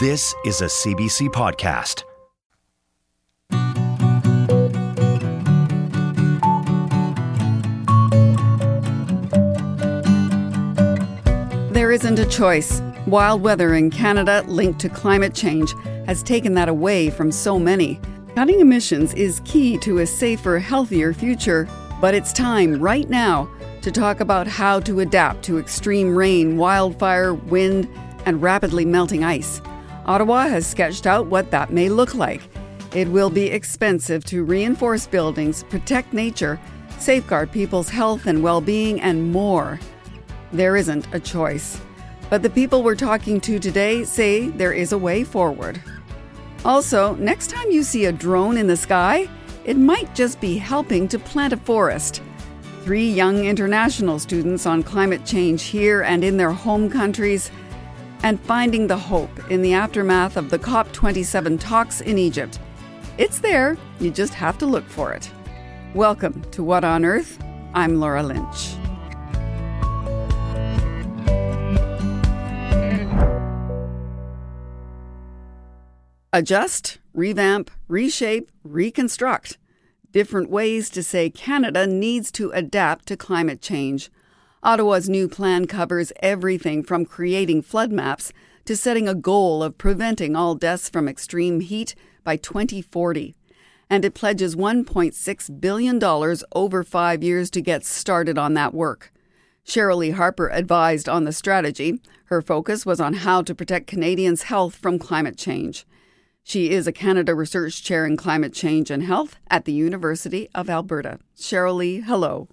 This is a CBC podcast. There isn't a choice. Wild weather in Canada linked to climate change has taken that away from so many. Cutting emissions is key to a safer, healthier future, but it's time right now to talk about how to adapt to extreme rain, wildfire, wind, and rapidly melting ice. Ottawa has sketched out what that may look like. It will be expensive to reinforce buildings, protect nature, safeguard people's health and well being, and more. There isn't a choice. But the people we're talking to today say there is a way forward. Also, next time you see a drone in the sky, it might just be helping to plant a forest. Three young international students on climate change here and in their home countries and finding the hope in the aftermath of the COP27 talks in Egypt. It's there, you just have to look for it. Welcome to What on Earth? I'm Laura Lynch. Adjust, revamp, reshape, reconstruct. Different ways to say Canada needs to adapt to climate change. Ottawa's new plan covers everything from creating flood maps to setting a goal of preventing all deaths from extreme heat by 2040. And it pledges $1.6 billion over five years to get started on that work. Sherilee Harper advised on the strategy. Her focus was on how to protect Canadians' health from climate change. She is a Canada Research Chair in Climate Change and Health at the University of Alberta. Sherilee hello.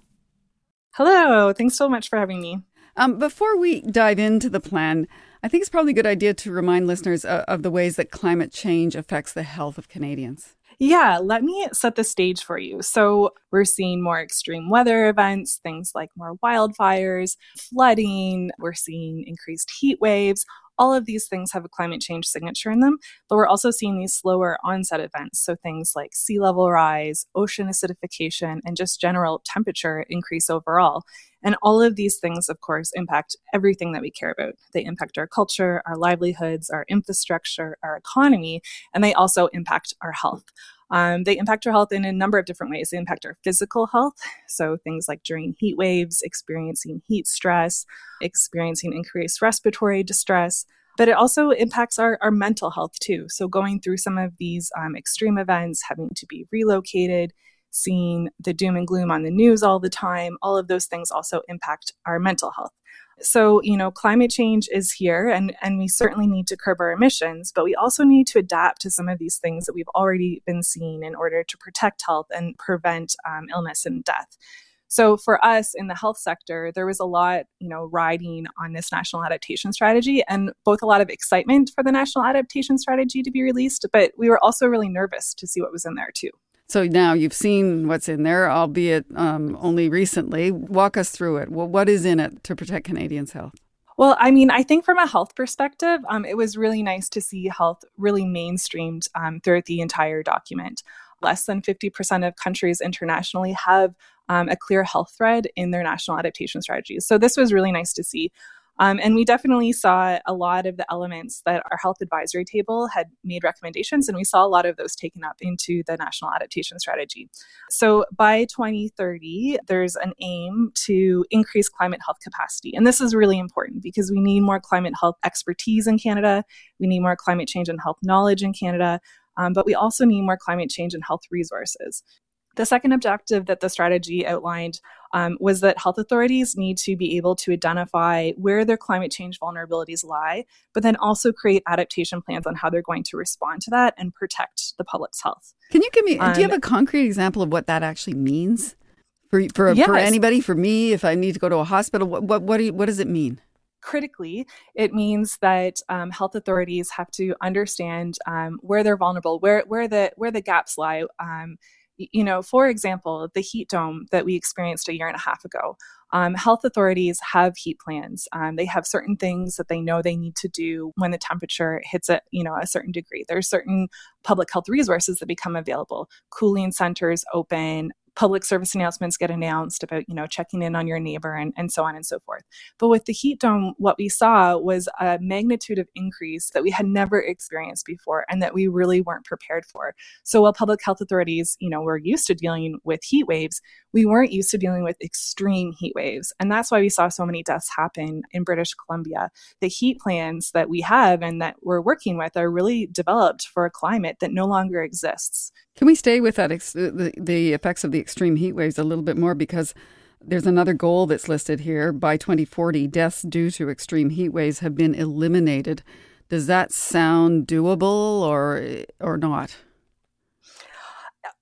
Hello. Thanks so much for having me. Um, before we dive into the plan, I think it's probably a good idea to remind listeners of, of the ways that climate change affects the health of Canadians. Yeah, let me set the stage for you. So, we're seeing more extreme weather events, things like more wildfires, flooding, we're seeing increased heat waves. All of these things have a climate change signature in them, but we're also seeing these slower onset events. So things like sea level rise, ocean acidification, and just general temperature increase overall. And all of these things, of course, impact everything that we care about. They impact our culture, our livelihoods, our infrastructure, our economy, and they also impact our health. Um, they impact our health in a number of different ways. They impact our physical health, so things like during heat waves, experiencing heat stress, experiencing increased respiratory distress. But it also impacts our, our mental health too. So, going through some of these um, extreme events, having to be relocated, seeing the doom and gloom on the news all the time, all of those things also impact our mental health. So, you know, climate change is here and, and we certainly need to curb our emissions, but we also need to adapt to some of these things that we've already been seeing in order to protect health and prevent um, illness and death. So for us in the health sector, there was a lot, you know, riding on this national adaptation strategy and both a lot of excitement for the national adaptation strategy to be released, but we were also really nervous to see what was in there too. So now you've seen what's in there, albeit um, only recently. Walk us through it. Well, what is in it to protect Canadians' health? Well, I mean, I think from a health perspective, um, it was really nice to see health really mainstreamed um, throughout the entire document. Less than 50% of countries internationally have um, a clear health thread in their national adaptation strategies. So this was really nice to see. Um, and we definitely saw a lot of the elements that our health advisory table had made recommendations, and we saw a lot of those taken up into the national adaptation strategy. So by 2030, there's an aim to increase climate health capacity. And this is really important because we need more climate health expertise in Canada, we need more climate change and health knowledge in Canada. Um, but we also need more climate change and health resources. The second objective that the strategy outlined um, was that health authorities need to be able to identify where their climate change vulnerabilities lie, but then also create adaptation plans on how they're going to respond to that and protect the public's health. Can you give me, um, do you have a concrete example of what that actually means? For, for, yes. for anybody, for me, if I need to go to a hospital, what, what, what, do you, what does it mean? critically, it means that um, health authorities have to understand um, where they're vulnerable, where where the where the gaps lie. Um, you know, for example, the heat dome that we experienced a year and a half ago. Um, health authorities have heat plans. Um, they have certain things that they know they need to do when the temperature hits a you know a certain degree. There's certain public health resources that become available. Cooling centers open, public service announcements get announced about, you know, checking in on your neighbor and, and so on and so forth. But with the heat dome, what we saw was a magnitude of increase that we had never experienced before and that we really weren't prepared for. So while public health authorities, you know, were used to dealing with heat waves, we weren't used to dealing with extreme heat waves. And that's why we saw so many deaths happen in British Columbia. The heat plans that we have and that we're working with are really developed for a climate that no longer exists. Can we stay with that ex- the, the effects of the extreme heat waves a little bit more because there's another goal that's listed here. By 2040, deaths due to extreme heat waves have been eliminated. Does that sound doable or or not?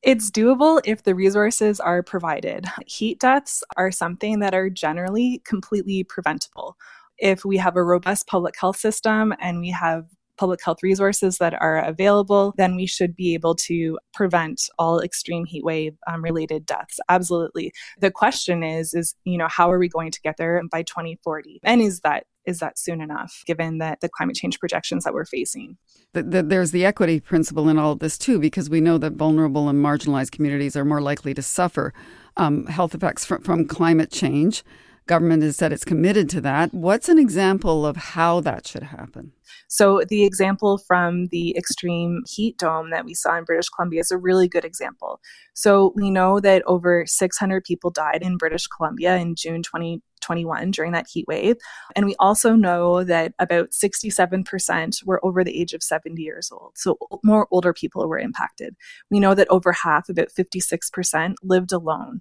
It's doable if the resources are provided. Heat deaths are something that are generally completely preventable. If we have a robust public health system and we have public health resources that are available, then we should be able to prevent all extreme heat wave um, related deaths. Absolutely. The question is, is, you know, how are we going to get there by 2040? And is that is that soon enough given that the climate change projections that we're facing the, the, there's the equity principle in all of this too because we know that vulnerable and marginalized communities are more likely to suffer um, health effects from, from climate change government has said it's committed to that. What's an example of how that should happen? So, the example from the extreme heat dome that we saw in British Columbia is a really good example. So, we know that over 600 people died in British Columbia in June 2021 during that heat wave. And we also know that about 67% were over the age of 70 years old. So, more older people were impacted. We know that over half, about 56%, lived alone.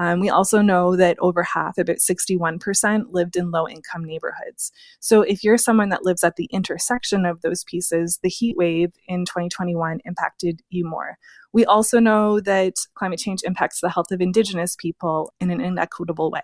Um, we also know that over half, about 61%, lived in low income neighborhoods. So if you're someone that lives at the intersection of those pieces, the heat wave in 2021 impacted you more. We also know that climate change impacts the health of Indigenous people in an inequitable way.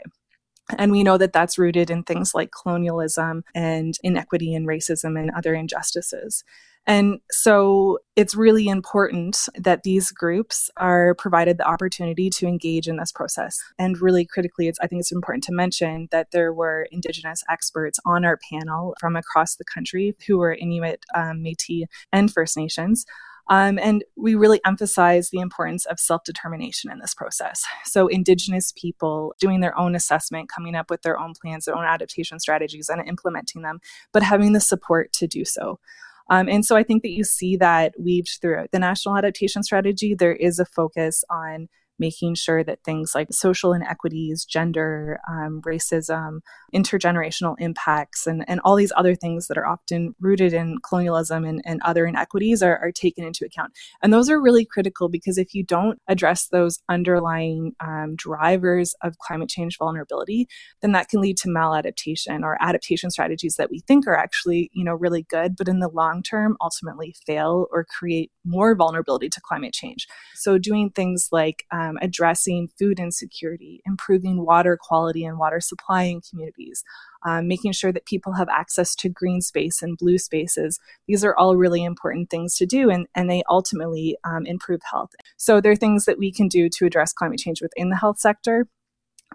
And we know that that's rooted in things like colonialism and inequity and racism and other injustices. And so it's really important that these groups are provided the opportunity to engage in this process. And really critically, it's, I think it's important to mention that there were Indigenous experts on our panel from across the country who were Inuit, um, Metis, and First Nations. Um, and we really emphasize the importance of self determination in this process. So, Indigenous people doing their own assessment, coming up with their own plans, their own adaptation strategies, and implementing them, but having the support to do so. Um, and so I think that you see that weaved throughout the national adaptation strategy. There is a focus on making sure that things like social inequities, gender, um, racism, intergenerational impacts, and, and all these other things that are often rooted in colonialism and, and other inequities are, are taken into account. And those are really critical because if you don't address those underlying um, drivers of climate change vulnerability, then that can lead to maladaptation or adaptation strategies that we think are actually, you know, really good, but in the long term ultimately fail or create more vulnerability to climate change. So doing things like um, um, addressing food insecurity, improving water quality and water supply in communities, um, making sure that people have access to green space and blue spaces. These are all really important things to do, and, and they ultimately um, improve health. So, there are things that we can do to address climate change within the health sector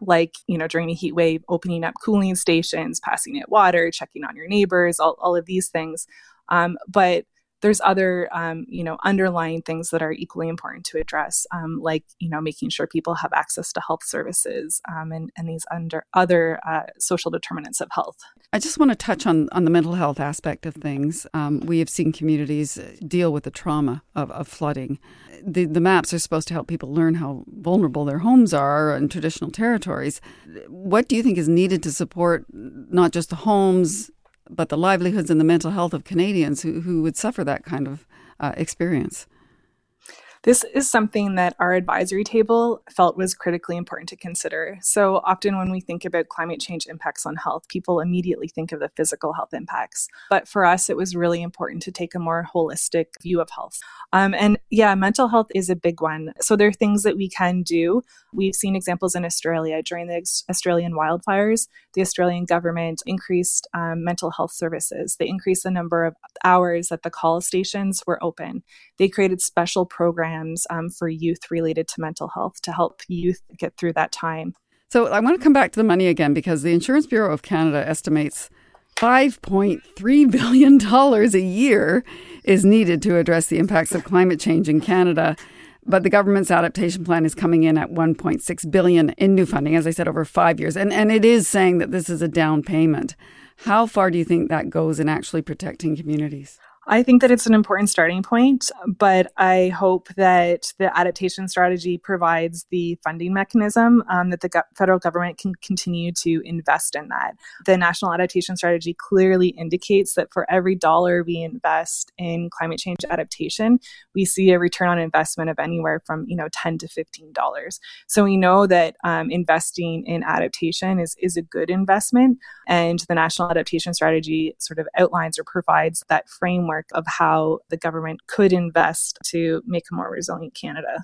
like you know during a heat wave opening up cooling stations passing it water checking on your neighbors all, all of these things um, but there's other um, you know underlying things that are equally important to address um, like you know making sure people have access to health services um, and, and these under other uh, social determinants of health. I just want to touch on, on the mental health aspect of things. Um, we have seen communities deal with the trauma of, of flooding. The, the maps are supposed to help people learn how vulnerable their homes are in traditional territories. What do you think is needed to support not just the homes but the livelihoods and the mental health of Canadians who, who would suffer that kind of uh, experience. This is something that our advisory table felt was critically important to consider. So often, when we think about climate change impacts on health, people immediately think of the physical health impacts. But for us, it was really important to take a more holistic view of health. Um, and yeah, mental health is a big one. So there are things that we can do. We've seen examples in Australia during the Australian wildfires. The Australian government increased um, mental health services. They increased the number of hours that the call stations were open. They created special programs um, for youth related to mental health to help youth get through that time. So I want to come back to the money again because the Insurance Bureau of Canada estimates $5.3 billion a year is needed to address the impacts of climate change in Canada. But the government's adaptation plan is coming in at 1.6 billion in new funding, as I said, over five years. And, and it is saying that this is a down payment. How far do you think that goes in actually protecting communities? I think that it's an important starting point, but I hope that the adaptation strategy provides the funding mechanism um, that the go- federal government can continue to invest in that. The National Adaptation Strategy clearly indicates that for every dollar we invest in climate change adaptation, we see a return on investment of anywhere from you know 10 to 15 dollars. So we know that um, investing in adaptation is is a good investment, and the National Adaptation Strategy sort of outlines or provides that framework framework of how the government could invest to make a more resilient Canada.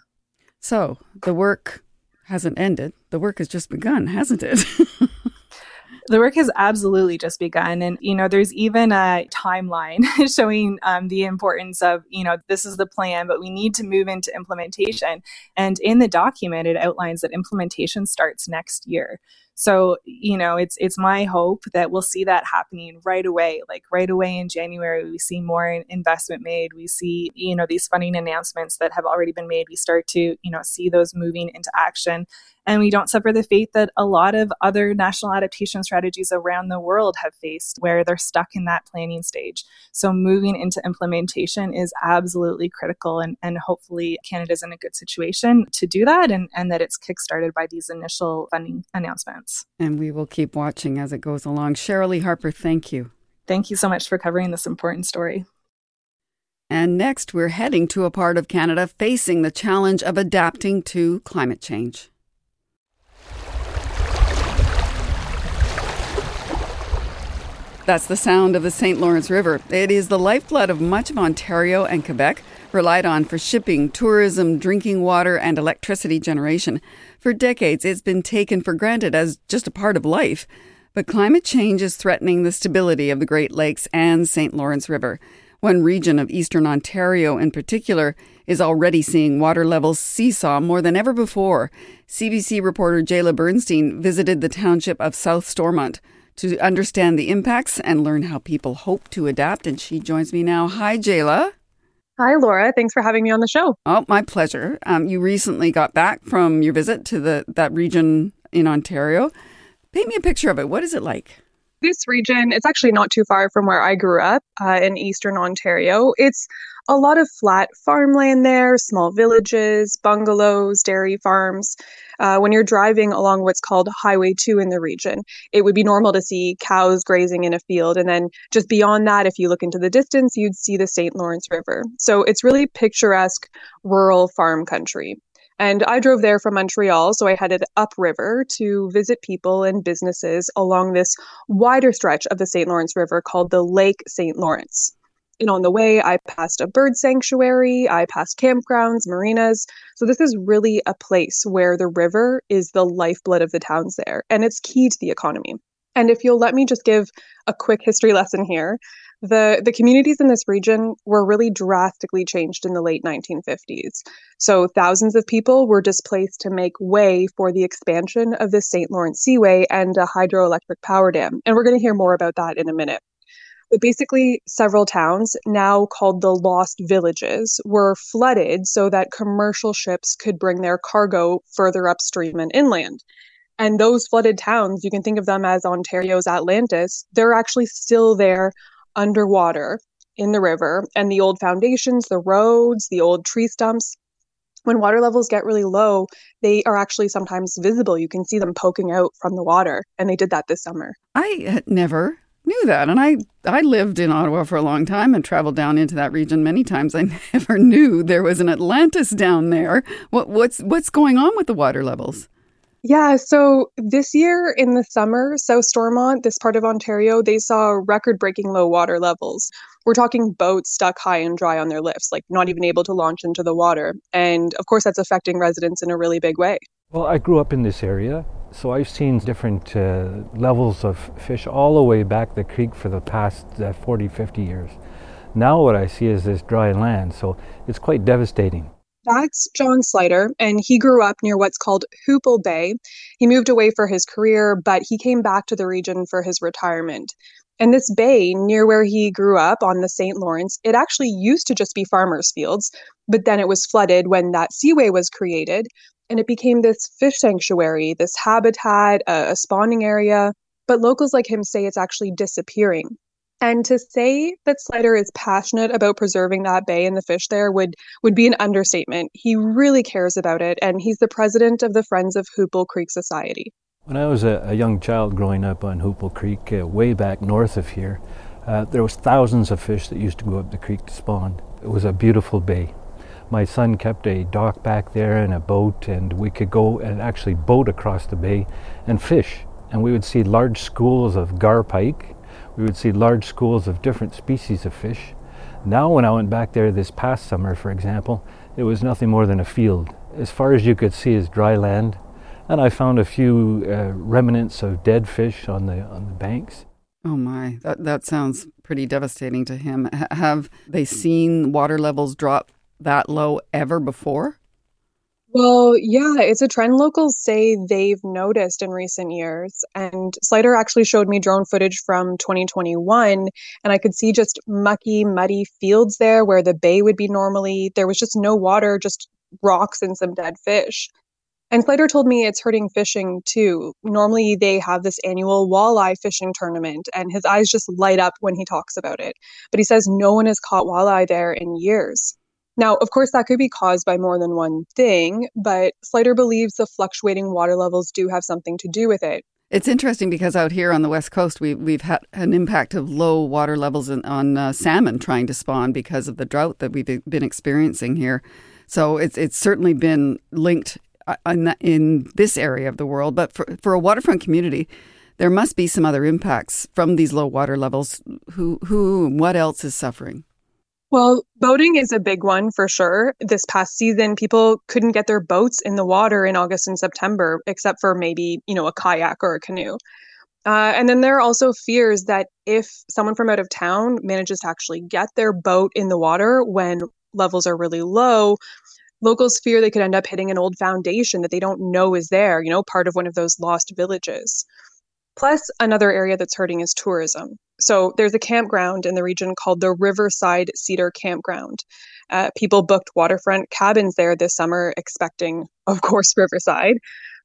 So the work hasn't ended. The work has just begun, hasn't it? the work has absolutely just begun and you know there's even a timeline showing um, the importance of you know this is the plan but we need to move into implementation and in the document it outlines that implementation starts next year so, you know, it's it's my hope that we'll see that happening right away. Like right away in January, we see more investment made. We see, you know, these funding announcements that have already been made. We start to, you know, see those moving into action and we don't suffer the fate that a lot of other national adaptation strategies around the world have faced, where they're stuck in that planning stage. So moving into implementation is absolutely critical, and, and hopefully Canada's in a good situation to do that, and, and that it's kickstarted by these initial funding announcements. And we will keep watching as it goes along. Sherilee Harper, thank you. Thank you so much for covering this important story. And next, we're heading to a part of Canada facing the challenge of adapting to climate change. That's the sound of the St. Lawrence River. It is the lifeblood of much of Ontario and Quebec, relied on for shipping, tourism, drinking water, and electricity generation. For decades, it's been taken for granted as just a part of life. But climate change is threatening the stability of the Great Lakes and St. Lawrence River. One region of eastern Ontario, in particular, is already seeing water levels seesaw more than ever before. CBC reporter Jaela Bernstien visited the township of South Stormont to understand the impacts and learn how people hope to adapt. And she joins me now. Hi, Jaela. Hi, Laura. Thanks for having me on the show. Oh, my pleasure. Um, you recently got back from your visit to the that region in Ontario. Paint me a picture of it. What is it like? This region, it's actually not too far from where I grew up uh, in eastern Ontario. It's a lot of flat farmland there, small villages, bungalows, dairy farms. Uh, when you're driving along what's called Highway 2 in the region, it would be normal to see cows grazing in a field. And then just beyond that, if you look into the distance, you'd see the St. Lawrence River. So it's really picturesque rural farm country. And I drove there from Montreal, so I headed upriver to visit people and businesses along this wider stretch of the St. Lawrence River called the Lake St. Lawrence. And on the way, I passed a bird sanctuary, I passed campgrounds, marinas. So, this is really a place where the river is the lifeblood of the towns there, and it's key to the economy. And if you'll let me just give a quick history lesson here, the, the communities in this region were really drastically changed in the late 1950s. So thousands of people were displaced to make way for the expansion of the St. Lawrence Seaway and a hydroelectric power dam. And we're going to hear more about that in a minute. But basically, several towns, now called the Lost Villages, were flooded so that commercial ships could bring their cargo further upstream and inland. And those flooded towns, you can think of them as Ontario's Atlantis, they're actually still there underwater in the river. And the old foundations, the roads, the old tree stumps, when water levels get really low, they are actually sometimes visible. You can see them poking out from the water. And they did that this summer. I never knew that, and I I lived in Ottawa for a long time and traveled down into that region many times. I never knew there was an Atlantis down there. What what's what's going on with the water levels? Yeah, so this year in the summer, South Stormont, this part of Ontario, they saw record breaking low water levels. We're talking boats stuck high and dry on their lifts, like not even able to launch into the water. And of course, that's affecting residents in a really big way. Well, I grew up in this area, so I've seen different uh, levels of fish all the way back the creek for the past uh, 40, 50 years. Now, what I see is this dry land, so it's quite devastating. That's John Slider, and he grew up near what's called Hoople Bay. He moved away for his career, but he came back to the region for his retirement. And this bay near where he grew up on the St. Lawrence, it actually used to just be farmers' fields, but then it was flooded when that seaway was created and it became this fish sanctuary, this habitat, a, a spawning area. But locals like him say it's actually disappearing. And to say that Slider is passionate about preserving that bay and the fish there would would be an understatement. He really cares about it, and he's the president of the Friends of Hoople Creek Society. When I was a, a young child growing up on Hoople Creek, uh, way back north of here, uh, there was thousands of fish that used to go up the creek to spawn. It was a beautiful bay my son kept a dock back there and a boat, and we could go and actually boat across the bay and fish. And we would see large schools of gar pike. We would see large schools of different species of fish. Now, when I went back there this past summer, for example, it was nothing more than a field. As far as you could see is dry land, and I found a few uh, remnants of dead fish on the on the banks. Oh my, that that sounds pretty devastating to him. H- have they seen water levels drop that low ever before? Well, yeah, it's a trend locals say they've noticed in recent years. And Slider actually showed me drone footage from 2021, and I could see just mucky, muddy fields there where the bay would be normally. There was just no water, just rocks and some dead fish. And Slider told me it's hurting fishing too. Normally, they have this annual walleye fishing tournament, and his eyes just light up when he talks about it. But he says no one has caught walleye there in years. Now, of course, that could be caused by more than one thing, but Slider believes the fluctuating water levels do have something to do with it. It's interesting because out here on the west coast, we, we've had an impact of low water levels in, on uh, salmon trying to spawn because of the drought that we've been experiencing here. So it's it's certainly been linked uh, in, in this area of the world. But for, for a waterfront community, there must be some other impacts from these low water levels. Who who what else is suffering? Well, boating is a big one for sure. This past season, people couldn't get their boats in the water in August and September, except for maybe, you know, a kayak or a canoe. Uh, and then there are also fears that if someone from out of town manages to actually get their boat in the water when levels are really low, locals fear they could end up hitting an old foundation that they don't know is there, you know, part of one of those lost villages. Plus, another area that's hurting is tourism. So there's a campground in the region called the Riverside Cedar Campground. Uh, people booked waterfront cabins there this summer, expecting, of course, Riverside.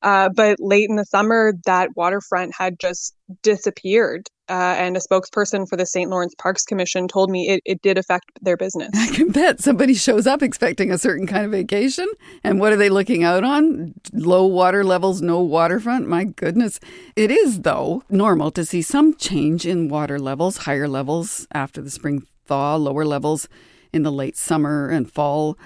Uh, but late in the summer, that waterfront had just disappeared. Uh, and a spokesperson for the St. Lawrence Parks Commission told me it, it did affect their business. I can bet somebody shows up expecting a certain kind of vacation. And what are they looking out on? Low water levels, no waterfront? My goodness. It is, though, normal to see some change in water levels, higher levels after the spring thaw, lower levels in the late summer and fall.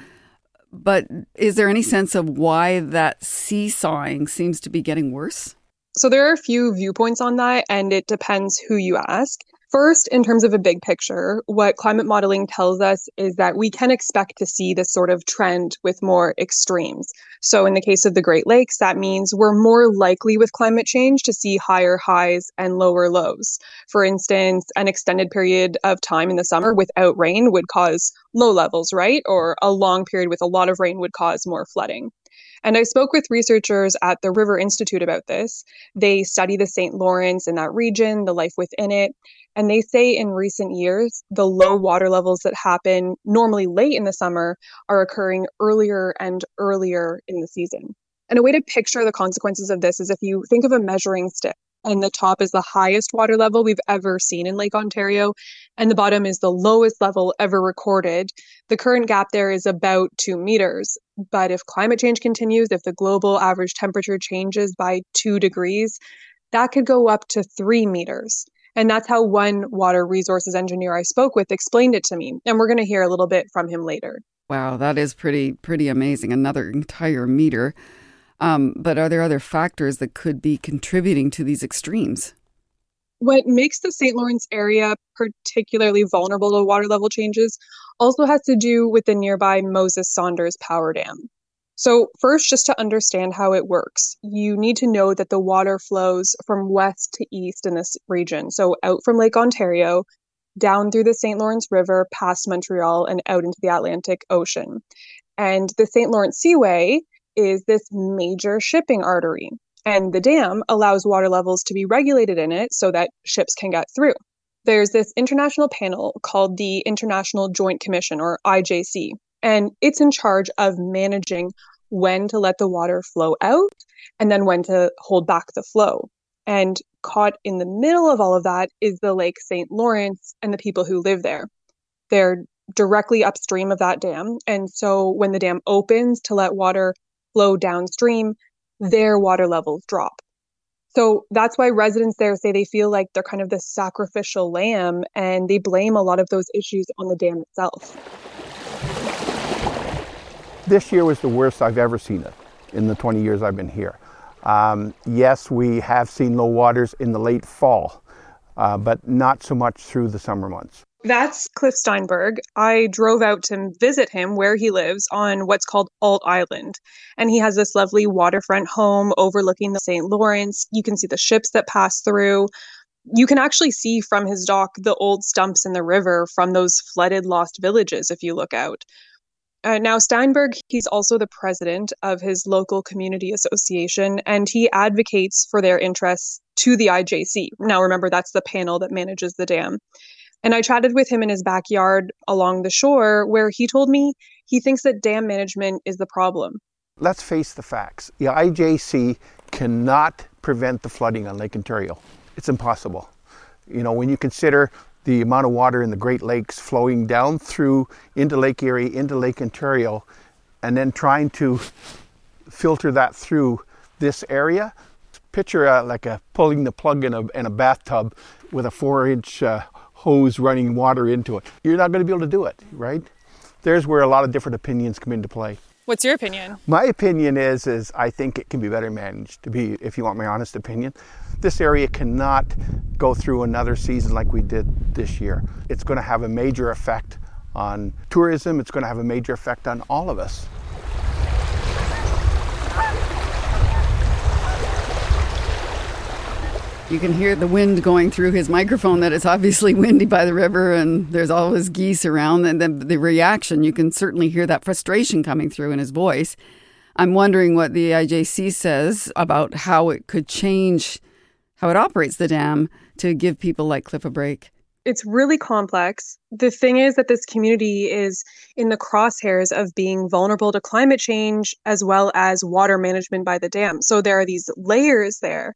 But is there any sense of why that seesawing seems to be getting worse? So there are a few viewpoints on that, and it depends who you ask. First, in terms of a big picture, what climate modeling tells us is that we can expect to see this sort of trend with more extremes. So, in the case of the Great Lakes, that means we're more likely with climate change to see higher highs and lower lows. For instance, an extended period of time in the summer without rain would cause low levels, right? Or a long period with a lot of rain would cause more flooding. And I spoke with researchers at the River Institute about this. They study the St. Lawrence in that region, the life within it. And they say in recent years, the low water levels that happen normally late in the summer are occurring earlier and earlier in the season. And a way to picture the consequences of this is if you think of a measuring stick and the top is the highest water level we've ever seen in Lake Ontario, and the bottom is the lowest level ever recorded. The current gap there is about two meters. But if climate change continues, if the global average temperature changes by two degrees, that could go up to three meters. And that's how one water resources engineer I spoke with explained it to me. And we're going to hear a little bit from him later. Wow, that is pretty pretty amazing. Another entire meter. Um, but are there other factors that could be contributing to these extremes? What makes the St. Lawrence area particularly vulnerable to water level changes also has to do with the nearby Moses Saunders Power Dam. So, first, just to understand how it works, you need to know that the water flows from west to east in this region. So, out from Lake Ontario, down through the St. Lawrence River, past Montreal, and out into the Atlantic Ocean. And the St. Lawrence Seaway is this major shipping artery. And the dam allows water levels to be regulated in it so that ships can get through. There's this international panel called the International Joint Commission, or IJC, and it's in charge of managing when to let the water flow out and then when to hold back the flow. And caught in the middle of all of that is the Lake St. Lawrence and the people who live there. They're directly upstream of that dam. And so when the dam opens to let water flow downstream, their water levels drop. So that's why residents there say they feel like they're kind of the sacrificial lamb and they blame a lot of those issues on the dam itself. This year was the worst I've ever seen it in the 20 years I've been here. Um, yes, we have seen low waters in the late fall, uh, but not so much through the summer months. That's Cliff Steinberg. I drove out to visit him where he lives on what's called Ault Island. And he has this lovely waterfront home overlooking the St. Lawrence. You can see the ships that pass through. You can actually see from his dock the old stumps in the river from those flooded lost villages if you look out. Uh, now, Steinberg, he's also the president of his local community association, and he advocates for their interests to the IJC. Now, remember, that's the panel that manages the dam. And I chatted with him in his backyard along the shore, where he told me he thinks that dam management is the problem. Let's face the facts. The IJC cannot prevent the flooding on Lake Ontario. It's impossible. You know, when you consider the amount of water in the Great Lakes flowing down through into Lake Erie, into Lake Ontario, and then trying to filter that through this area. Picture uh, like a pulling the plug in a, in a bathtub with a four inch uh, hose running water into it. You're not going to be able to do it, right? There's where a lot of different opinions come into play. What's your opinion? My opinion is is I think it can be better managed. To be, if you want my honest opinion, this area cannot go through another season like we did this year. It's going to have a major effect on tourism. It's going to have a major effect on all of us. You can hear the wind going through his microphone that it's obviously windy by the river and there's all always geese around. And then the reaction, you can certainly hear that frustration coming through in his voice. I'm wondering what the IJC says about how it could change how it operates the dam to give people like Cliff a break. It's really complex. The thing is that this community is in the crosshairs of being vulnerable to climate change as well as water management by the dam. So there are these layers there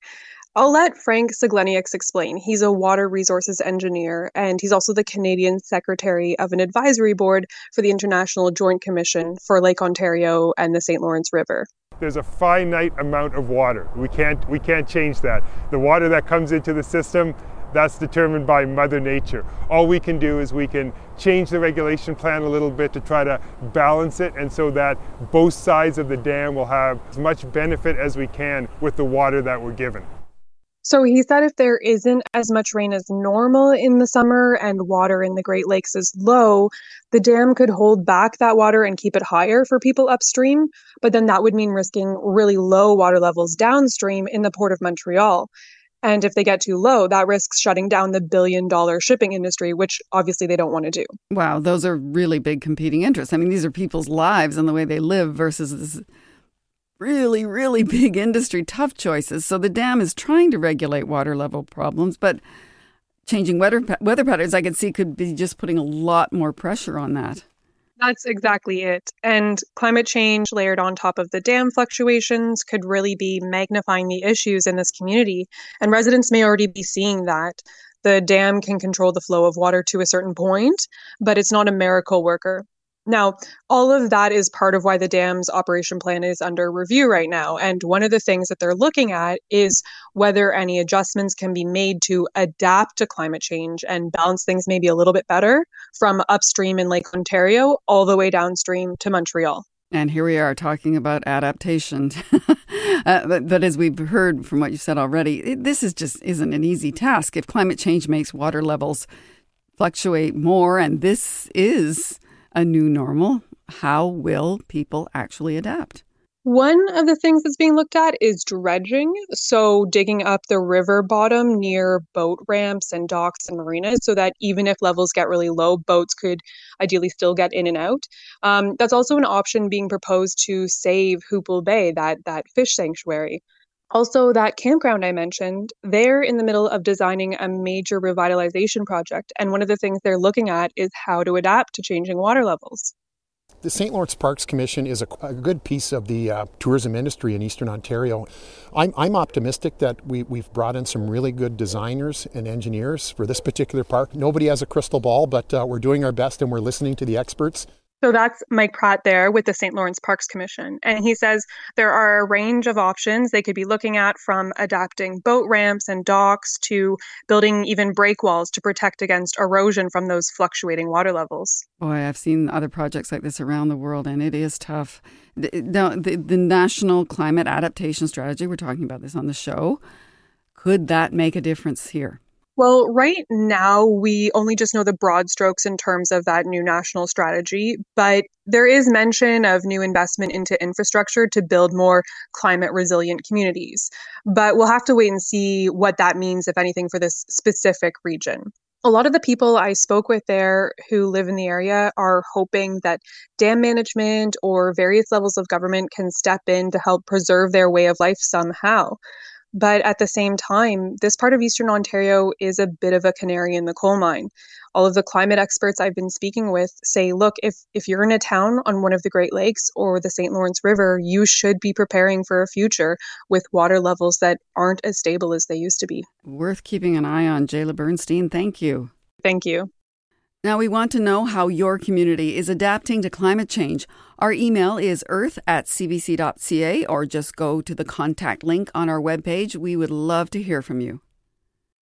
I'll let Frank Seglenieks explain. He's a water resources engineer, and he's also the Canadian secretary of an advisory board for the International Joint Commission for Lake Ontario and the St. Lawrence River. There's a finite amount of water. We can't we can't change that. The water that comes into the system that's determined by Mother Nature. All we can do is we can change the regulation plan a little bit to try to balance it and so that both sides of the dam will have as much benefit as we can with the water that we're given. So he said if there isn't as much rain as normal in the summer and water in the Great Lakes is low, the dam could hold back that water and keep it higher for people upstream. But then that would mean risking really low water levels downstream in the Port of Montreal. And if they get too low, that risks shutting down the billion dollar shipping industry, which obviously they don't want to do. Wow, those are really big competing interests. I mean, these are people's lives and the way they live versus this really, really big industry, tough choices. So the dam is trying to regulate water level problems, but changing weather weather patterns, I could see, could be just putting a lot more pressure on that. That's exactly it. And climate change layered on top of the dam fluctuations could really be magnifying the issues in this community. And residents may already be seeing that. The dam can control the flow of water to a certain point, but it's not a miracle worker. Now, all of that is part of why the dam's operation plan is under review right now. And one of the things that they're looking at is whether any adjustments can be made to adapt to climate change and balance things maybe a little bit better from upstream in Lake Ontario all the way downstream to Montreal. And here we are talking about adaptation. uh, but, but, as we've heard from what you said already, it, this is just isn't an easy task. If climate change makes water levels fluctuate more, and this is a new normal, how will people actually adapt? One of the things that's being looked at is dredging. So, digging up the river bottom near boat ramps and docks and marinas so that even if levels get really low, boats could ideally still get in and out. Um, that's also an option being proposed to save Hoople Bay, that, that fish sanctuary. Also, that campground I mentioned, they're in the middle of designing a major revitalization project. And one of the things they're looking at is how to adapt to changing water levels. The St. Lawrence Parks Commission is a, a good piece of the uh, tourism industry in Eastern Ontario. I'm, I'm optimistic that we, we've brought in some really good designers and engineers for this particular park. Nobody has a crystal ball, but uh, we're doing our best and we're listening to the experts. So that's Mike Pratt there with the St. Lawrence Parks Commission. And he says there are a range of options they could be looking at from adapting boat ramps and docks to building even break walls to protect against erosion from those fluctuating water levels. Boy, I've seen other projects like this around the world, and it is tough. The, the, the National Climate Adaptation Strategy, we're talking about this on the show, could that make a difference here? Well, right now, we only just know the broad strokes in terms of that new national strategy, but there is mention of new investment into infrastructure to build more climate resilient communities. But we'll have to wait and see what that means, if anything, for this specific region. A lot of the people I spoke with there who live in the area are hoping that dam management or various levels of government can step in to help preserve their way of life somehow. But at the same time, this part of Eastern Ontario is a bit of a canary in the coal mine. All of the climate experts I've been speaking with say, look, if, if you're in a town on one of the Great Lakes or the St. Lawrence River, you should be preparing for a future with water levels that aren't as stable as they used to be. Worth keeping an eye on. Jaela Bernstien, thank you. Thank you. Now, we want to know how your community is adapting to climate change. Our email is earth at cbc.ca or just go to the contact link on our webpage. We would love to hear from you.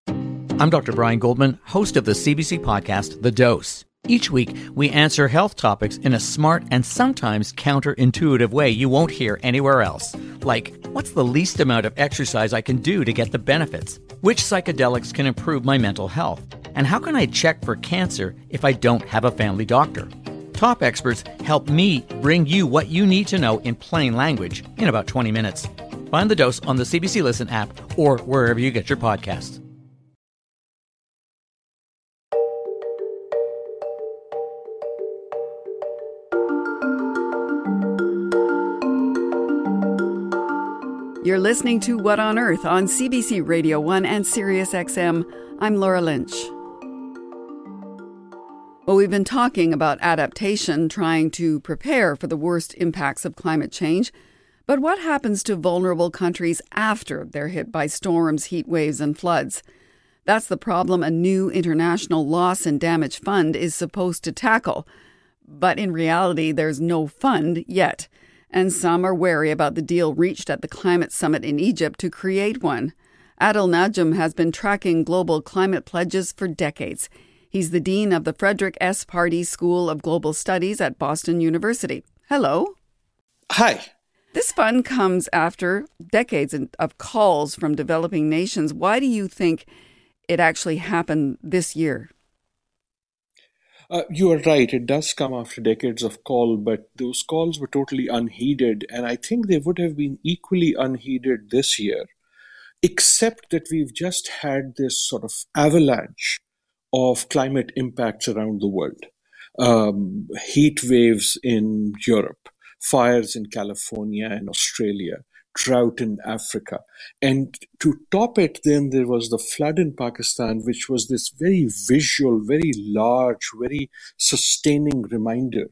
I'm Dr. Brian Goldman, host of the CBC podcast, The Dose. Each week, we answer health topics in a smart and sometimes counterintuitive way you won't hear anywhere else. Like, what's the least amount of exercise I can do to get the benefits? Which psychedelics can improve my mental health? And how can I check for cancer if I don't have a family doctor? Top experts help me bring you what you need to know in plain language in about 20 minutes. Find the dose on the CBC Listen app or wherever you get your podcasts. You're listening to What on Earth on CBC Radio 1 and Sirius XM. I'm Laura Lynch. We've been talking about adaptation, trying to prepare for the worst impacts of climate change. But what happens to vulnerable countries after they're hit by storms, heat waves, and floods? That's the problem a new international loss and damage fund is supposed to tackle. But in reality, there's no fund yet. And some are wary about the deal reached at the climate summit in Egypt to create one. Adil Najam has been tracking global climate pledges for decades. He's the dean of the Frederick S. Pardee School of Global Studies at Boston University. Hello. Hi. This fund comes after decades of calls from developing nations. Why do you think it actually happened this year? Uh, you are right. It does come after decades of call, but those calls were totally unheeded, and I think they would have been equally unheeded this year, except that we've just had this sort of avalanche of climate impacts around the world. Um, heat waves in Europe, fires in California and Australia, drought in Africa. And to top it, then there was the flood in Pakistan, which was this very visual, very large, very sustaining reminder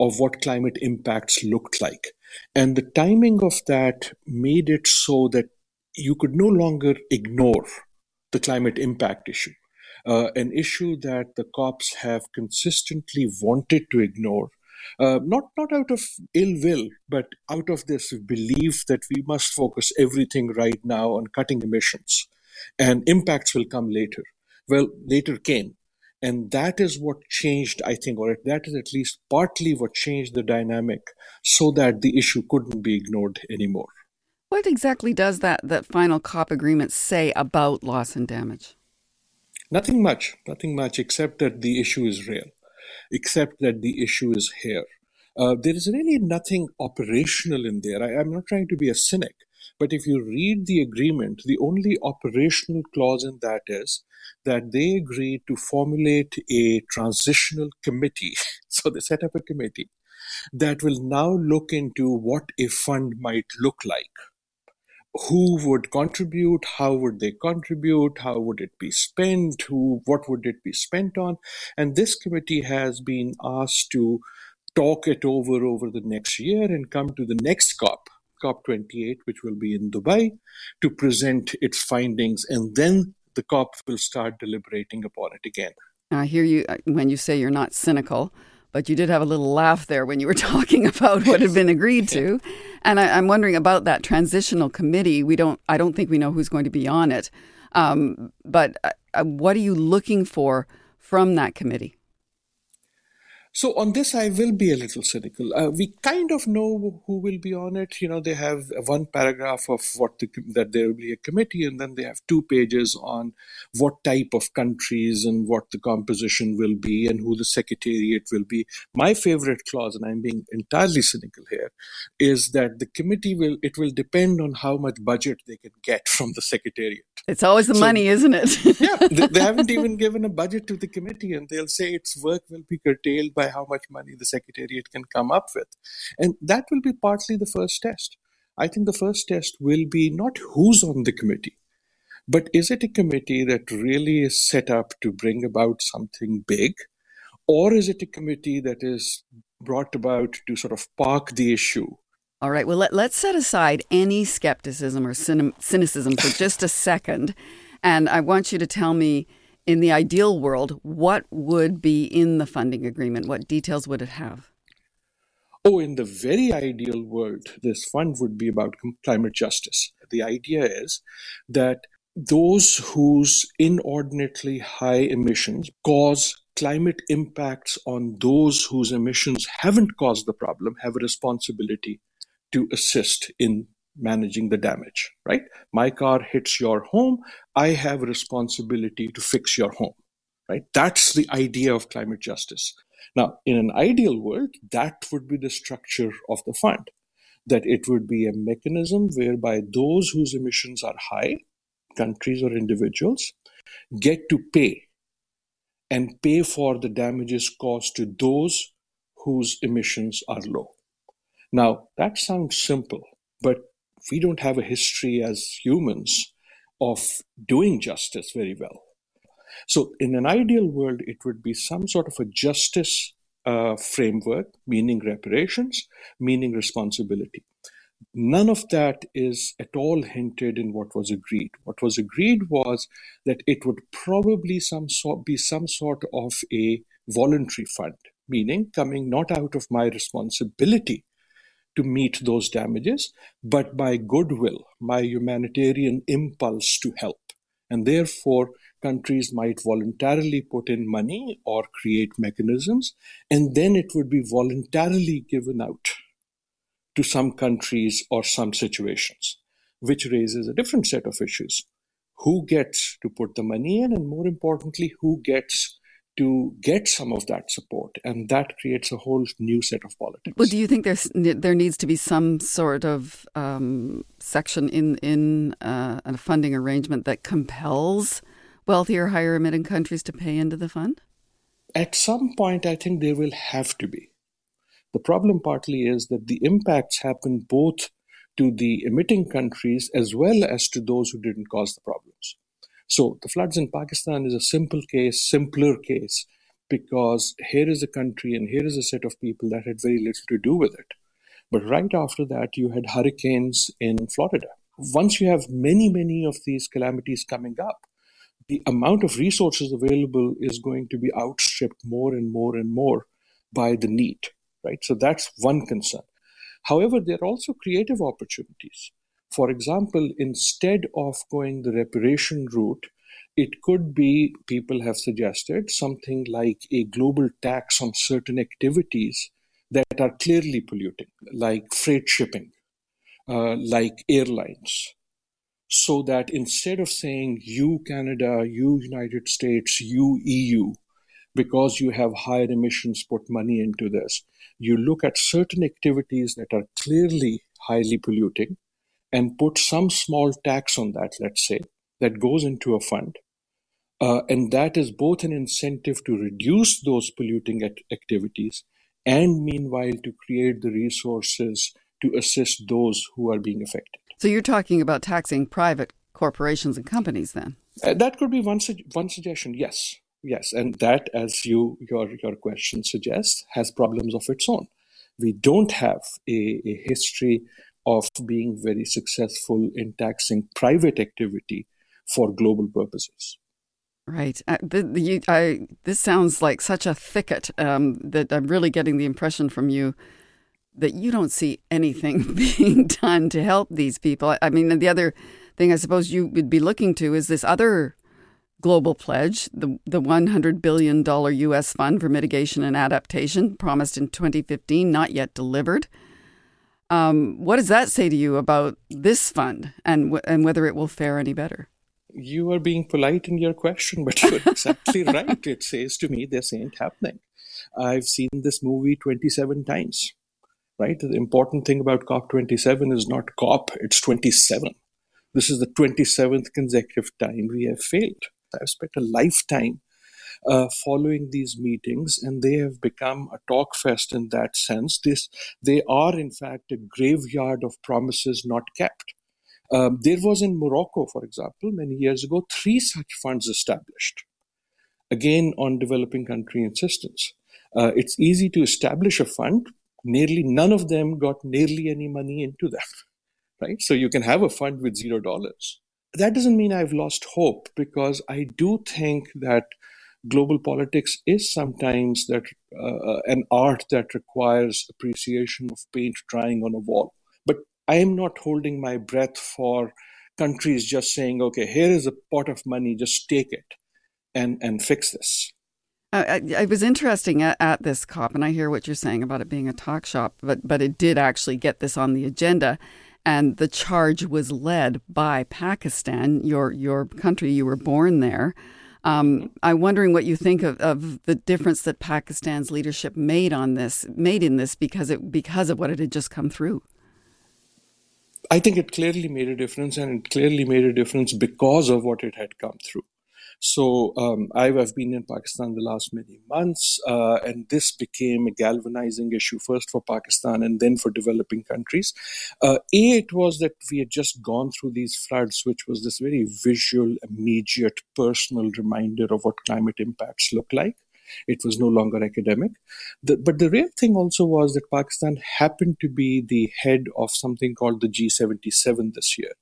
of what climate impacts looked like. And the timing of that made it so that you could no longer ignore the climate impact issue uh, an issue that the COPs have consistently wanted to ignore Uh, not not out of ill will, but out of this belief that we must focus everything right now on cutting emissions, and impacts will come later. Well, later came, and that is what changed, I think, or that is at least partly what changed the dynamic, so that the issue couldn't be ignored anymore. What exactly does that that final COP agreement say about loss and damage? Nothing much, nothing much, except that the issue is real, except that the issue is here. Uh, there is really nothing operational in there. I, I'm not trying to be a cynic, but if you read the agreement, the only operational clause in that is that they agreed to formulate a transitional committee. so they set up a committee that will now look into what a fund might look like who would contribute how would they contribute how would it be spent who what would it be spent on? And this committee has been asked to talk it over over the next year and come to the next COP COP 28 which will be in dubai to present its findings and then the COP will start deliberating upon it again. I hear you uh, when you say you're not cynical but you did have a little laugh there when you were talking about what had been agreed to. And I, am wondering about that transitional committee. We don't, I don't think we know who's going to be on it. Um, but uh, what are you looking for from that committee? So on this, I will be a little cynical. Uh, we kind of know who will be on it. You know, they have one paragraph of what the, that there will be a committee, and then they have two pages on what type of countries and what the composition will be and who the secretariat will be. My favorite clause, and I'm being entirely cynical here, is that the committee will it will depend on how much budget they can get from the secretariat. It's always the so, money, isn't it? yeah, they, they haven't even given a budget to the committee, and they'll say its work will be curtailed by how much money the Secretariat can come up with. And that will be partly the first test. I think the first test will be not who's on the committee, but is it a committee that really is set up to bring about something big? Or is it a committee that is brought about to sort of park the issue all right. Well, let, us set aside any skepticism or cynicism for just a second. And I want you to tell me in the ideal world, what would be in the funding agreement? What details would it have? Oh, in the very ideal world, this fund would be about climate justice. The idea is that those whose inordinately high emissions cause climate impacts on those whose emissions haven't caused the problem have a responsibility to assist in managing the damage, right? My car hits your home. I have responsibility to fix your home, right? That's the idea of climate justice. Now, in an ideal world, that would be the structure of the fund, that it would be a mechanism whereby those whose emissions are high, countries or individuals, get to pay and pay for the damages caused to those whose emissions are low. Now, that sounds simple, but we don't have a history as humans of doing justice very well. So, in an ideal world, it would be some sort of a justice uh, framework, meaning reparations, meaning responsibility. None of that is at all hinted in what was agreed. What was agreed was that it would probably some sort, be some sort of a voluntary fund, meaning coming not out of my responsibility to meet those damages, but by goodwill, my humanitarian impulse to help. And therefore, countries might voluntarily put in money or create mechanisms, and then it would be voluntarily given out to some countries or some situations, which raises a different set of issues. Who gets to put the money in, and more importantly, who gets to get some of that support, and that creates a whole new set of politics. Well, do you think there's there needs to be some sort of um, section in in uh, a funding arrangement that compels wealthier, higher emitting countries to pay into the fund? At some point, I think there will have to be. The problem partly is that the impacts happen both to the emitting countries as well as to those who didn't cause the problems. So the floods in Pakistan is a simple case, simpler case, because here is a country and here is a set of people that had very little to do with it. But right after that, you had hurricanes in Florida. Once you have many, many of these calamities coming up, the amount of resources available is going to be outstripped more and more and more by the need. right? So that's one concern. However, there are also creative opportunities. For example, instead of going the reparation route, it could be, people have suggested, something like a global tax on certain activities that are clearly polluting, like freight shipping, uh, like airlines. So that instead of saying you Canada, you United States, you EU, because you have higher emissions, put money into this, you look at certain activities that are clearly highly polluting and put some small tax on that, let's say, that goes into a fund. Uh, and that is both an incentive to reduce those polluting act- activities and meanwhile to create the resources to assist those who are being affected. So you're talking about taxing private corporations and companies then? Uh, that could be one, su- one suggestion, yes. Yes, and that, as you your your question suggests, has problems of its own. We don't have a, a history of being very successful in taxing private activity for global purposes. Right. Uh, the, the, you, I, this sounds like such a thicket um, that I'm really getting the impression from you that you don't see anything being done to help these people. I mean, the other thing I suppose you would be looking to is this other global pledge, the, the $100 billion U.S. Fund for Mitigation and Adaptation, promised in 2015, not yet delivered. Um, what does that say to you about this fund and, and whether it will fare any better? You are being polite in your question, but you're exactly right. It says to me this ain't happening. I've seen this movie 27 times, right? The important thing about COP27 is not COP, it's 27. This is the 27th consecutive time we have failed. I've spent a lifetime uh, following these meetings, and they have become a talk fest in that sense. This, they are, in fact, a graveyard of promises not kept. Um, there was in Morocco, for example, many years ago, three such funds established, again on developing country insistence. Uh, it's easy to establish a fund. Nearly none of them got nearly any money into them, right? So you can have a fund with zero dollars that doesn't mean I've lost hope because I do think that global politics is sometimes that uh, an art that requires appreciation of paint drying on a wall. But I am not holding my breath for countries just saying, "Okay, here is a pot of money, just take it and and fix this." Uh, it was interesting at, at, this COP, and I hear what you're saying about it being a talk shop, but but it did actually get this on the agenda and the charge was led by Pakistan, your your country. You were born there. Um, I'm wondering what you think of, of the difference that Pakistan's leadership made on this, made in this, because it because of what it had just come through. I think it clearly made a difference, and it clearly made a difference because of what it had come through. So um, I've, I've, been in Pakistan the last many months, uh, and this became a galvanizing issue first for Pakistan and then for developing countries. Uh, a, it was that we had just gone through these floods, which was this very visual, immediate, personal reminder of what climate impacts look like. It was no longer academic. The, but the real thing also was that Pakistan happened to be the head of something called the G77 this year.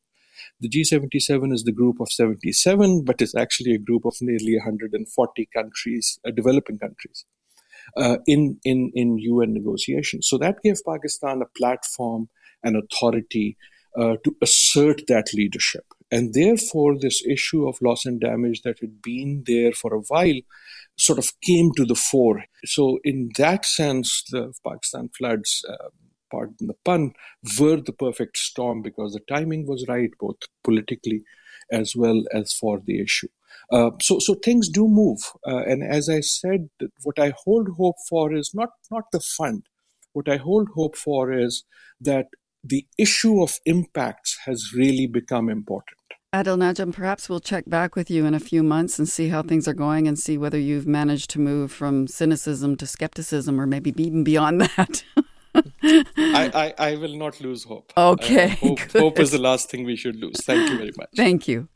The G77 is the group of 77, but is actually a group of nearly 140 countries, uh, developing countries, uh, in, in, in UN negotiations. So that gave Pakistan a platform and authority uh, to assert that leadership. And therefore, this issue of loss and damage that had been there for a while sort of came to the fore. So, in that sense, the Pakistan floods uh, pardon the pun, were the perfect storm because the timing was right, both politically as well as for the issue. Uh, so, so things do move, uh, and as I said, what I hold hope for is not not the fund. What I hold hope for is that the issue of impacts has really become important. Adil Najam, perhaps we'll check back with you in a few months and see how things are going and see whether you've managed to move from cynicism to skepticism or maybe even beyond that. I, I, I, will not lose hope. Okay. Uh, hope, hope is the last thing we should lose. Thank you very much. Thank you.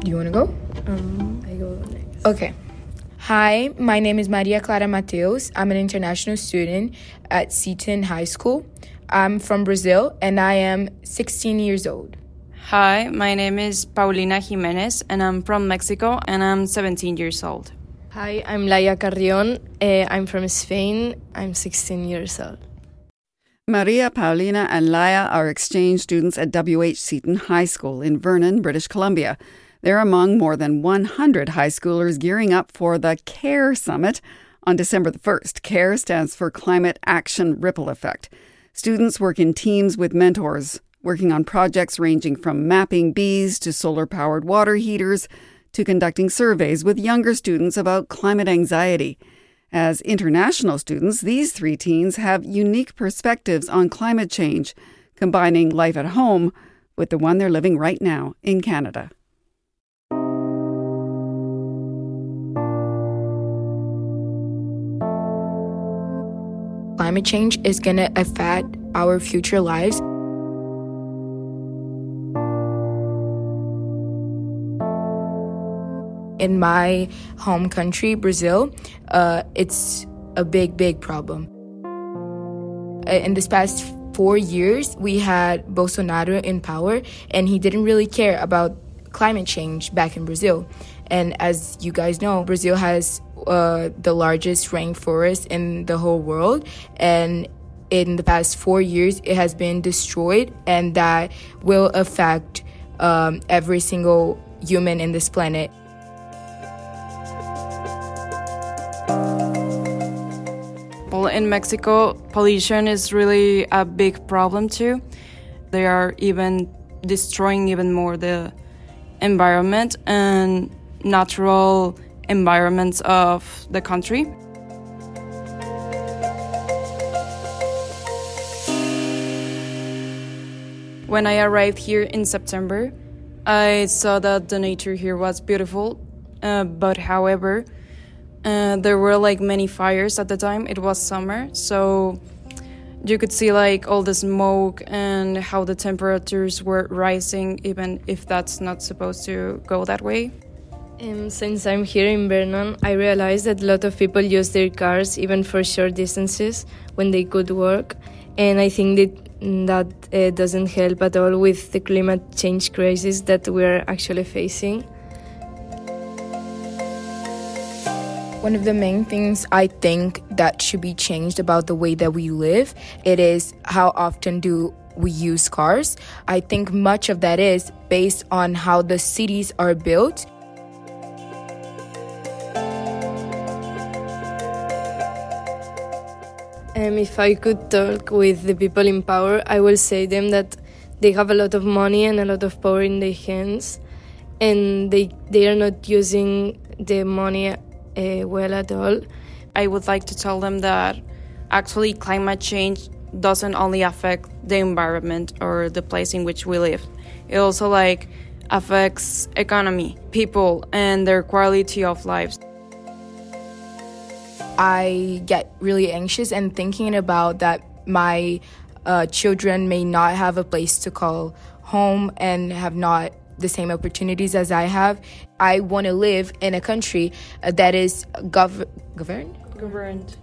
Do you want to go? Um, I go next. Okay. Hi, my name is Maria Clara Mateus. I'm an international student at Seaton High School. I'm from Brazil and I am 16 years old. Hi, my name is Paulina Jimenez and I'm from Mexico and I'm 17 years old. Hi, I'm Laia Carrion. Uh, I'm from Spain. I'm 16 years old. Maria, Paulina, and Laia are exchange students at WH Seaton High School in Vernon, British Columbia. They're among more than 100 high schoolers gearing up for the CARE Summit on December the 1st. CARE stands for Climate Action Ripple Effect. Students work in teams with mentors, working on projects ranging from mapping bees to solar powered water heaters to conducting surveys with younger students about climate anxiety. As international students, these three teens have unique perspectives on climate change, combining life at home with the one they're living right now in Canada. Climate change is going to affect our future lives. in my home country, Brazil, uh, it's a big, big problem. Uh, in this past four years, we had Bolsonaro in power, and he didn't really care about climate change back in Brazil. And as you guys know, Brazil has uh, the largest rainforest in the whole world, and in the past four years, it has been destroyed, and that will affect um, every single human in this planet. Well, in Mexico, pollution is really a big problem too. They are even destroying even more the environment and natural environments of the country. When I arrived here in September, I saw that the nature here was beautiful, uh, but however, uh, there were like many fires at the time. It was summer, so you could see like all the smoke and how the temperatures were rising, even if that's not supposed to go that way. Um, since I'm here in Vernon, I realized that a lot of people use their cars even for short distances when they could work, and I think that that uh, doesn't help at all with the climate change crisis that we're actually facing. One of the main things I think that should be changed about the way that we live, it is how often do we use cars. I think much of that is based on how the cities are built. Um, if I could talk with the people in power, I will say them that they have a lot of money and a lot of power in their hands, and they they are not using the money uh, well at all. I would like to tell them that actually climate change doesn't only affect the environment or the place in which we live. It also like affects economy, people and their quality of lives. I get really anxious and thinking about that my uh, children may not have a place to call home and have not the same opportunities as I have. I want to live in a country uh, that is gov- governed governed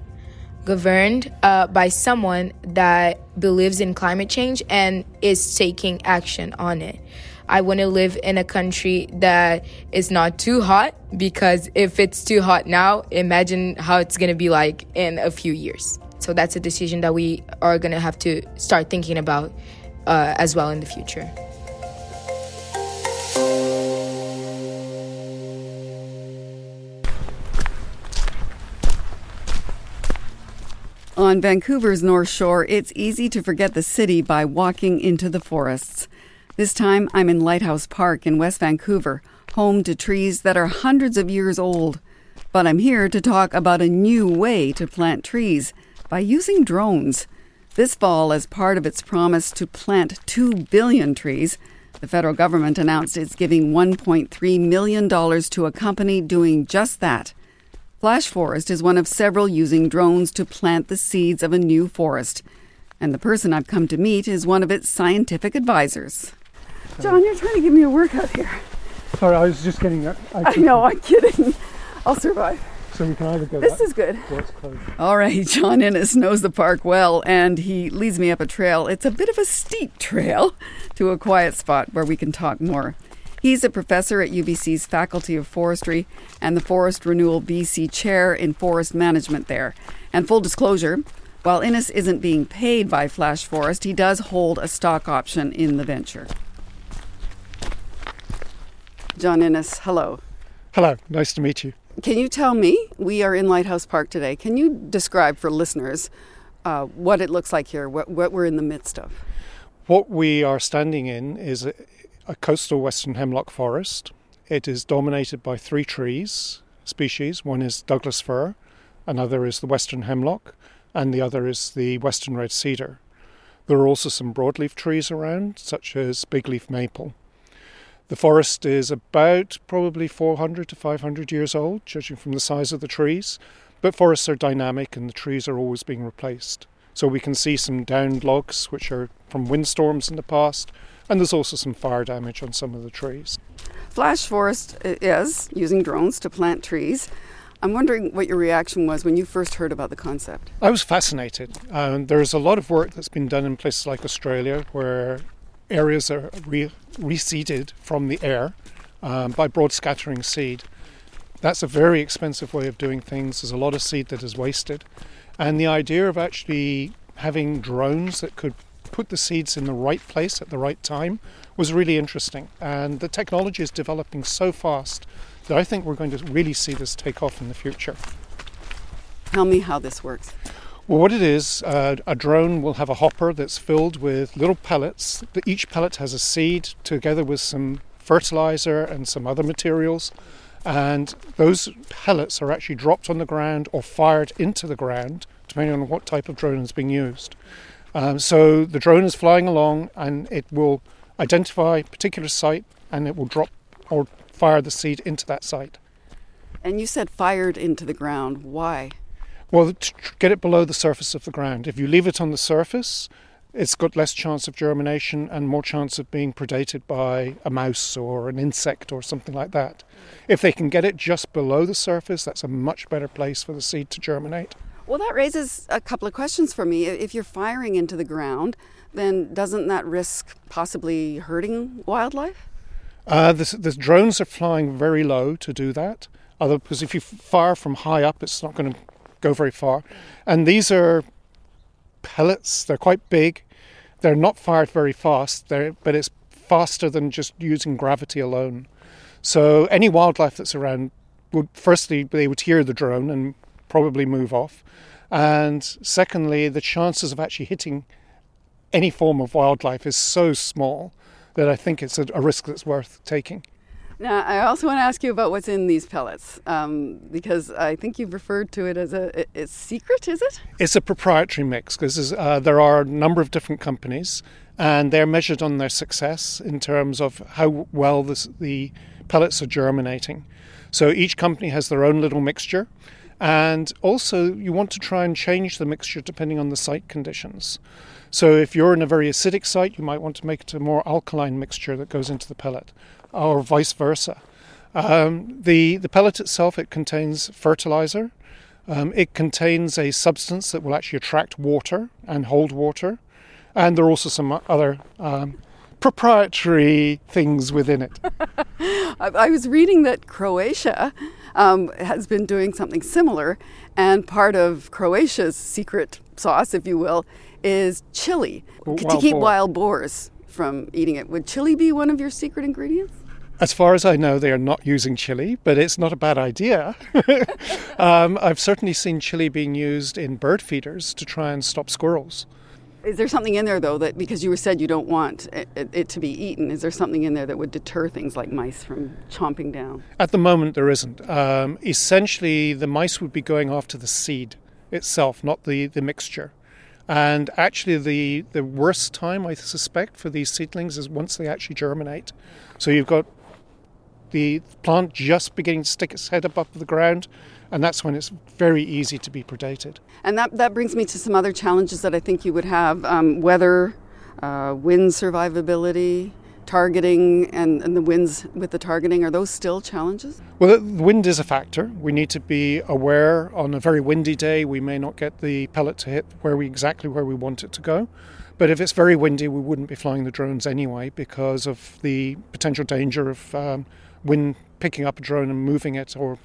governed uh, by someone that believes in climate change and is taking action on it. I want to live in a country that is not too hot because if it's too hot now, imagine how it's going to be like in a few years. So that's a decision that we are going to have to start thinking about uh, as well in the future. On Vancouver's North Shore, it's easy to forget the city by walking into the forests. This time, I'm in Lighthouse Park in West Vancouver, home to trees that are hundreds of years old. But I'm here to talk about a new way to plant trees by using drones. This fall, as part of its promise to plant 2 billion trees, the federal government announced it's giving $1.3 million to a company doing just that. Flash Forest is one of several using drones to plant the seeds of a new forest. And the person I've come to meet is one of its scientific advisors. John, you're trying to give me a workout here. Sorry, I was just getting that. I, I know, I'm kidding. I'll survive. So we can either go This is good. All right, John Innes knows the park well, and he leads me up a trail. It's a bit of a steep trail to a quiet spot where we can talk more. He's a professor at UBC's Faculty of Forestry and the Forest Renewal BC Chair in Forest Management there. And full disclosure, while Innes isn't being paid by Flash Forest, he does hold a stock option in the venture. John Innes, hello. Hello, nice to meet you. Can you tell me? We are in Lighthouse Park today. Can you describe for listeners uh, what it looks like here, what, what we're in the midst of? What we are standing in is a, a coastal western hemlock forest. It is dominated by three trees species. One is Douglas fir, another is the western hemlock, and the other is the western red cedar. There are also some broadleaf trees around, such as bigleaf maple. The forest is about probably 400 to 500 years old, judging from the size of the trees, but forests are dynamic and the trees are always being replaced. So we can see some downed logs, which are from windstorms in the past, and there's also some fire damage on some of the trees. Flash Forest is using drones to plant trees. I'm wondering what your reaction was when you first heard about the concept. I was fascinated. Um, there's a lot of work that's been done in places like Australia where areas are re- reseeded from the air um, by broad scattering seed. That's a very expensive way of doing things. There's a lot of seed that is wasted. And the idea of actually having drones that could put the seeds in the right place at the right time was really interesting. And the technology is developing so fast that I think we're going to really see this take off in the future. Tell me how this works. Well, what it is, uh, a drone will have a hopper that's filled with little pellets. Each pellet has a seed together with some fertilizer and some other materials. And those pellets are actually dropped on the ground or fired into the ground, depending on what type of drone is being used. Um, so the drone is flying along and it will identify a particular site and it will drop or fire the seed into that site. And you said fired into the ground. Why? Well, to get it below the surface of the ground. If you leave it on the surface, it's got less chance of germination and more chance of being predated by a mouse or an insect or something like that. If they can get it just below the surface, that's a much better place for the seed to germinate. Well, that raises a couple of questions for me. If you're firing into the ground, then doesn't that risk possibly hurting wildlife? Uh, the, the drones are flying very low to do that. Other, because if you fire from high up, it's not going to go very far. And these are pellets, they're quite big. They're not fired very fast, but it's faster than just using gravity alone. So any wildlife that's around would firstly they would hear the drone and probably move off. And secondly, the chances of actually hitting any form of wildlife is so small that I think it's a, a risk that's worth taking. Now, I also want to ask you about what's in these pellets um, because I think you've referred to it as a, a secret, is it? It's a proprietary mix because uh, there are a number of different companies and they're measured on their success in terms of how well this, the pellets are germinating. So each company has their own little mixture. And also, you want to try and change the mixture depending on the site conditions. So, if you're in a very acidic site, you might want to make it a more alkaline mixture that goes into the pellet or vice versa. Um, the, the pellet itself, it contains fertilizer. Um, it contains a substance that will actually attract water and hold water. And there are also some other um, proprietary things within it. I was reading that Croatia um, has been doing something similar, and part of Croatia's secret sauce, if you will, is chili Wild to keep boar. wild boars from eating it. Would chili be one of your secret ingredients? As far as I know, they are not using chili, but it's not a bad idea. um, I've certainly seen chili being used in bird feeders to try and stop squirrels. Is there something in there though that because you said you don't want it, it, it to be eaten? Is there something in there that would deter things like mice from chomping down? At the moment, there isn't. Um, essentially, the mice would be going after the seed itself, not the, the mixture. And actually, the, the worst time, I suspect, for these seedlings is once they actually germinate. So you've got the plant just beginning to stick its head up off the ground, and that's when it's very easy to be predated. And that, that brings me to some other challenges that I think you would have um, weather, uh, wind survivability, targeting and, and the winds with the targeting, are those still challenges? Well, the wind is a factor. We need to be aware on a very windy day, we may not get the pellet to hit where we exactly where we want it to go. But if it's very windy, we wouldn't be flying the drones anyway because of the potential danger of um, wind picking up a drone and moving it or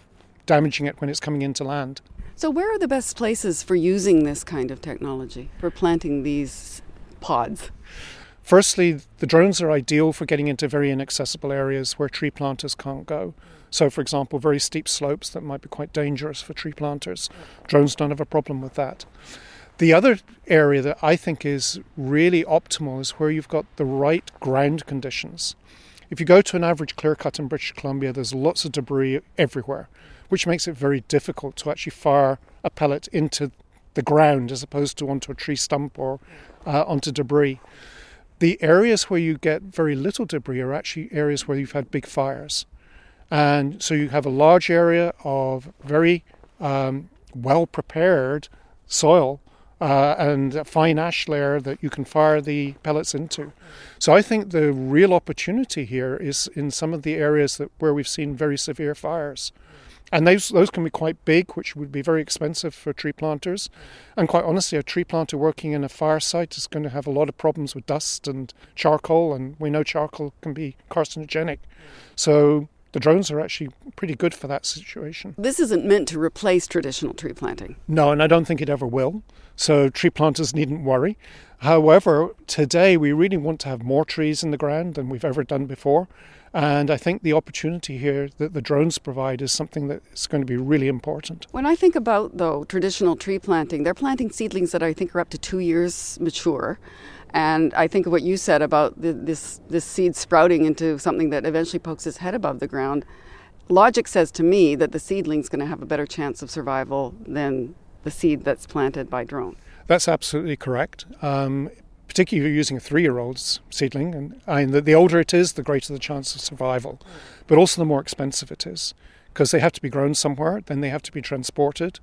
damaging it when it's coming into land. So, where are the best places for using this kind of technology, for planting these pods? Firstly, the drones are ideal for getting into very inaccessible areas where tree planters can't go. So, for example, very steep slopes that might be quite dangerous for tree planters. Drones don't have a problem with that. The other area that I think is really optimal is where you've got the right ground conditions. If you go to an average clear cut in British Columbia, there's lots of debris everywhere which makes it very difficult to actually fire a pellet into the ground as opposed to onto a tree stump or uh, onto debris. The areas where you get very little debris are actually areas where you've had big fires. And so you have a large area of very um, well prepared soil uh, and a fine ash layer that you can fire the pellets into. So I think the real opportunity here is in some of the areas that where we've seen very severe fires. And those those can be quite big, which would be very expensive for tree planters. And quite honestly, a tree planter working in a fire site is going to have a lot of problems with dust and charcoal, and we know charcoal can be carcinogenic. So the drones are actually pretty good for that situation. This isn't meant to replace traditional tree planting. No, and I don't think it ever will. So tree planters needn't worry. However, today we really want to have more trees in the ground than we've ever done before. And I think the opportunity here that the drones provide is something that's going to be really important. When I think about, though, traditional tree planting, they're planting seedlings that I think are up to two years mature. And I think of what you said about the, this, this seed sprouting into something that eventually pokes its head above the ground. Logic says to me that the seedling's going to have a better chance of survival than the seed that's planted by drone. That's absolutely correct. Um, particularly if you're using a three-year-old seedling, and, and the, the, older it is, the greater the chance of survival, but also the more expensive it is, because they have to be grown somewhere, then they have to be transported.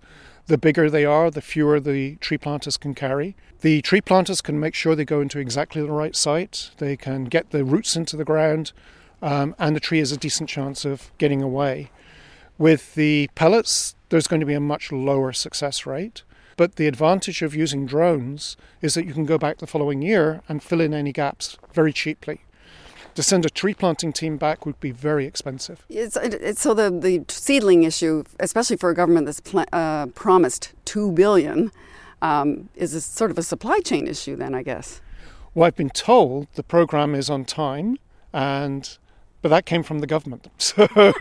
The bigger they are, the fewer the tree planters can carry. The tree planters can make sure they go into exactly the right site. They can get the roots into the ground, um, and the tree has a decent chance of getting away. With the pellets, there's going to be a much lower success rate. But the advantage of using drones is that you can go back the following year and fill in any gaps very cheaply. To send a tree planting team back would be very expensive. It's, it's, so the, the seedling issue, especially for a government that's pl- uh, promised two billion, um, is a sort of a supply chain issue. Then I guess. Well, I've been told the program is on time, and but that came from the government, so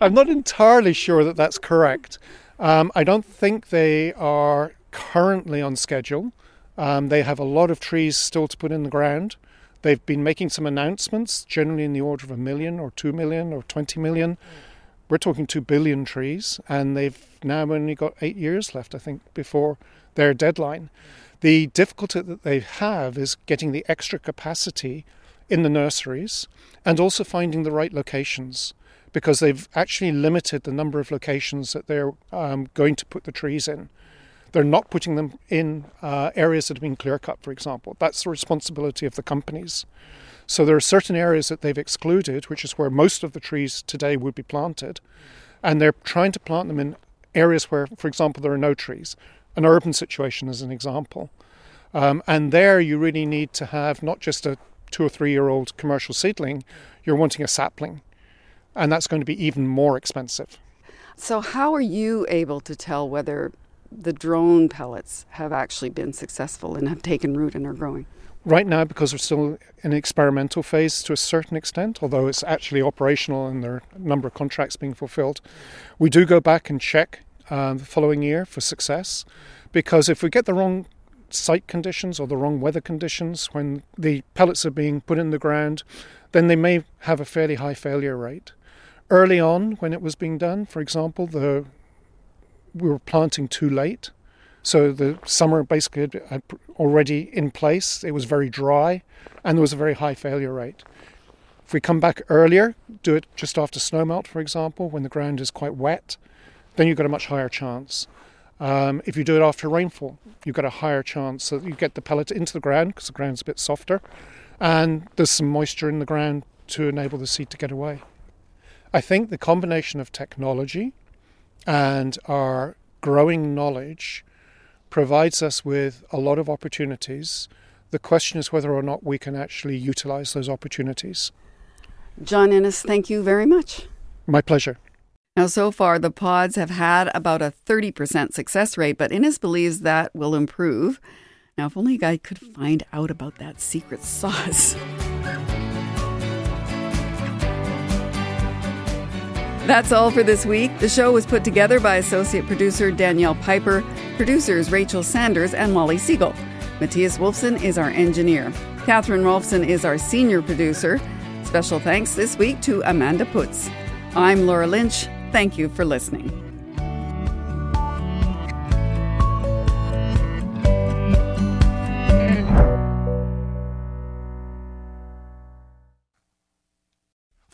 I'm not entirely sure that that's correct. Um, I don't think they are currently on schedule. Um, they have a lot of trees still to put in the ground. They've been making some announcements, generally in the order of a million or two million or 20 million. We're talking two billion trees, and they've now only got eight years left, I think, before their deadline. The difficulty that they have is getting the extra capacity in the nurseries and also finding the right locations because they've actually limited the number of locations that they're um, going to put the trees in. They're not putting them in uh, areas that have been clear cut, for example. That's the responsibility of the companies. So there are certain areas that they've excluded, which is where most of the trees today would be planted, and they're trying to plant them in areas where, for example, there are no trees. An urban situation, as an example. Um, and there you really need to have not just a two or three year old commercial seedling, you're wanting a sapling and that's going to be even more expensive. So, how are you able to tell whether the drone pellets have actually been successful and have taken root and are growing? Right now, because we're still in experimental phase to a certain extent, although it's actually operational and there are a number of contracts being fulfilled, we do go back and check uh, the following year for success. Because if we get the wrong site conditions or the wrong weather conditions when the pellets are being put in the ground, then they may have a fairly high failure rate. Early on, when it was being done, for example, the we were planting too late, so the summer basically had already in place. It was very dry, and there was a very high failure rate. If we come back earlier, do it just after snowmelt, for example, when the ground is quite wet, then you've got a much higher chance. Um, if you do it after rainfall, you've got a higher chance that you get the pellet into the ground because the ground's a bit softer, and there's some moisture in the ground to enable the seed to get away. I think the combination of technology and our growing knowledge provides us with a lot of opportunities. The question is whether or not we can actually utilize those opportunities. John Innes, thank you very much. My pleasure. Now, so far, the pods have had about a 30% success rate, but Innes believes that will improve. Now, if only I could find out about that secret sauce. That's all for this week. The show was put together by associate producer Danielle Piper, producers Rachel Sanders and Molly Siegel. Matthias Wolfson is our engineer. Catherine Rolfson is our senior producer. Special thanks this week to Amanda Putz. I'm Laura Lynch. Thank you for listening.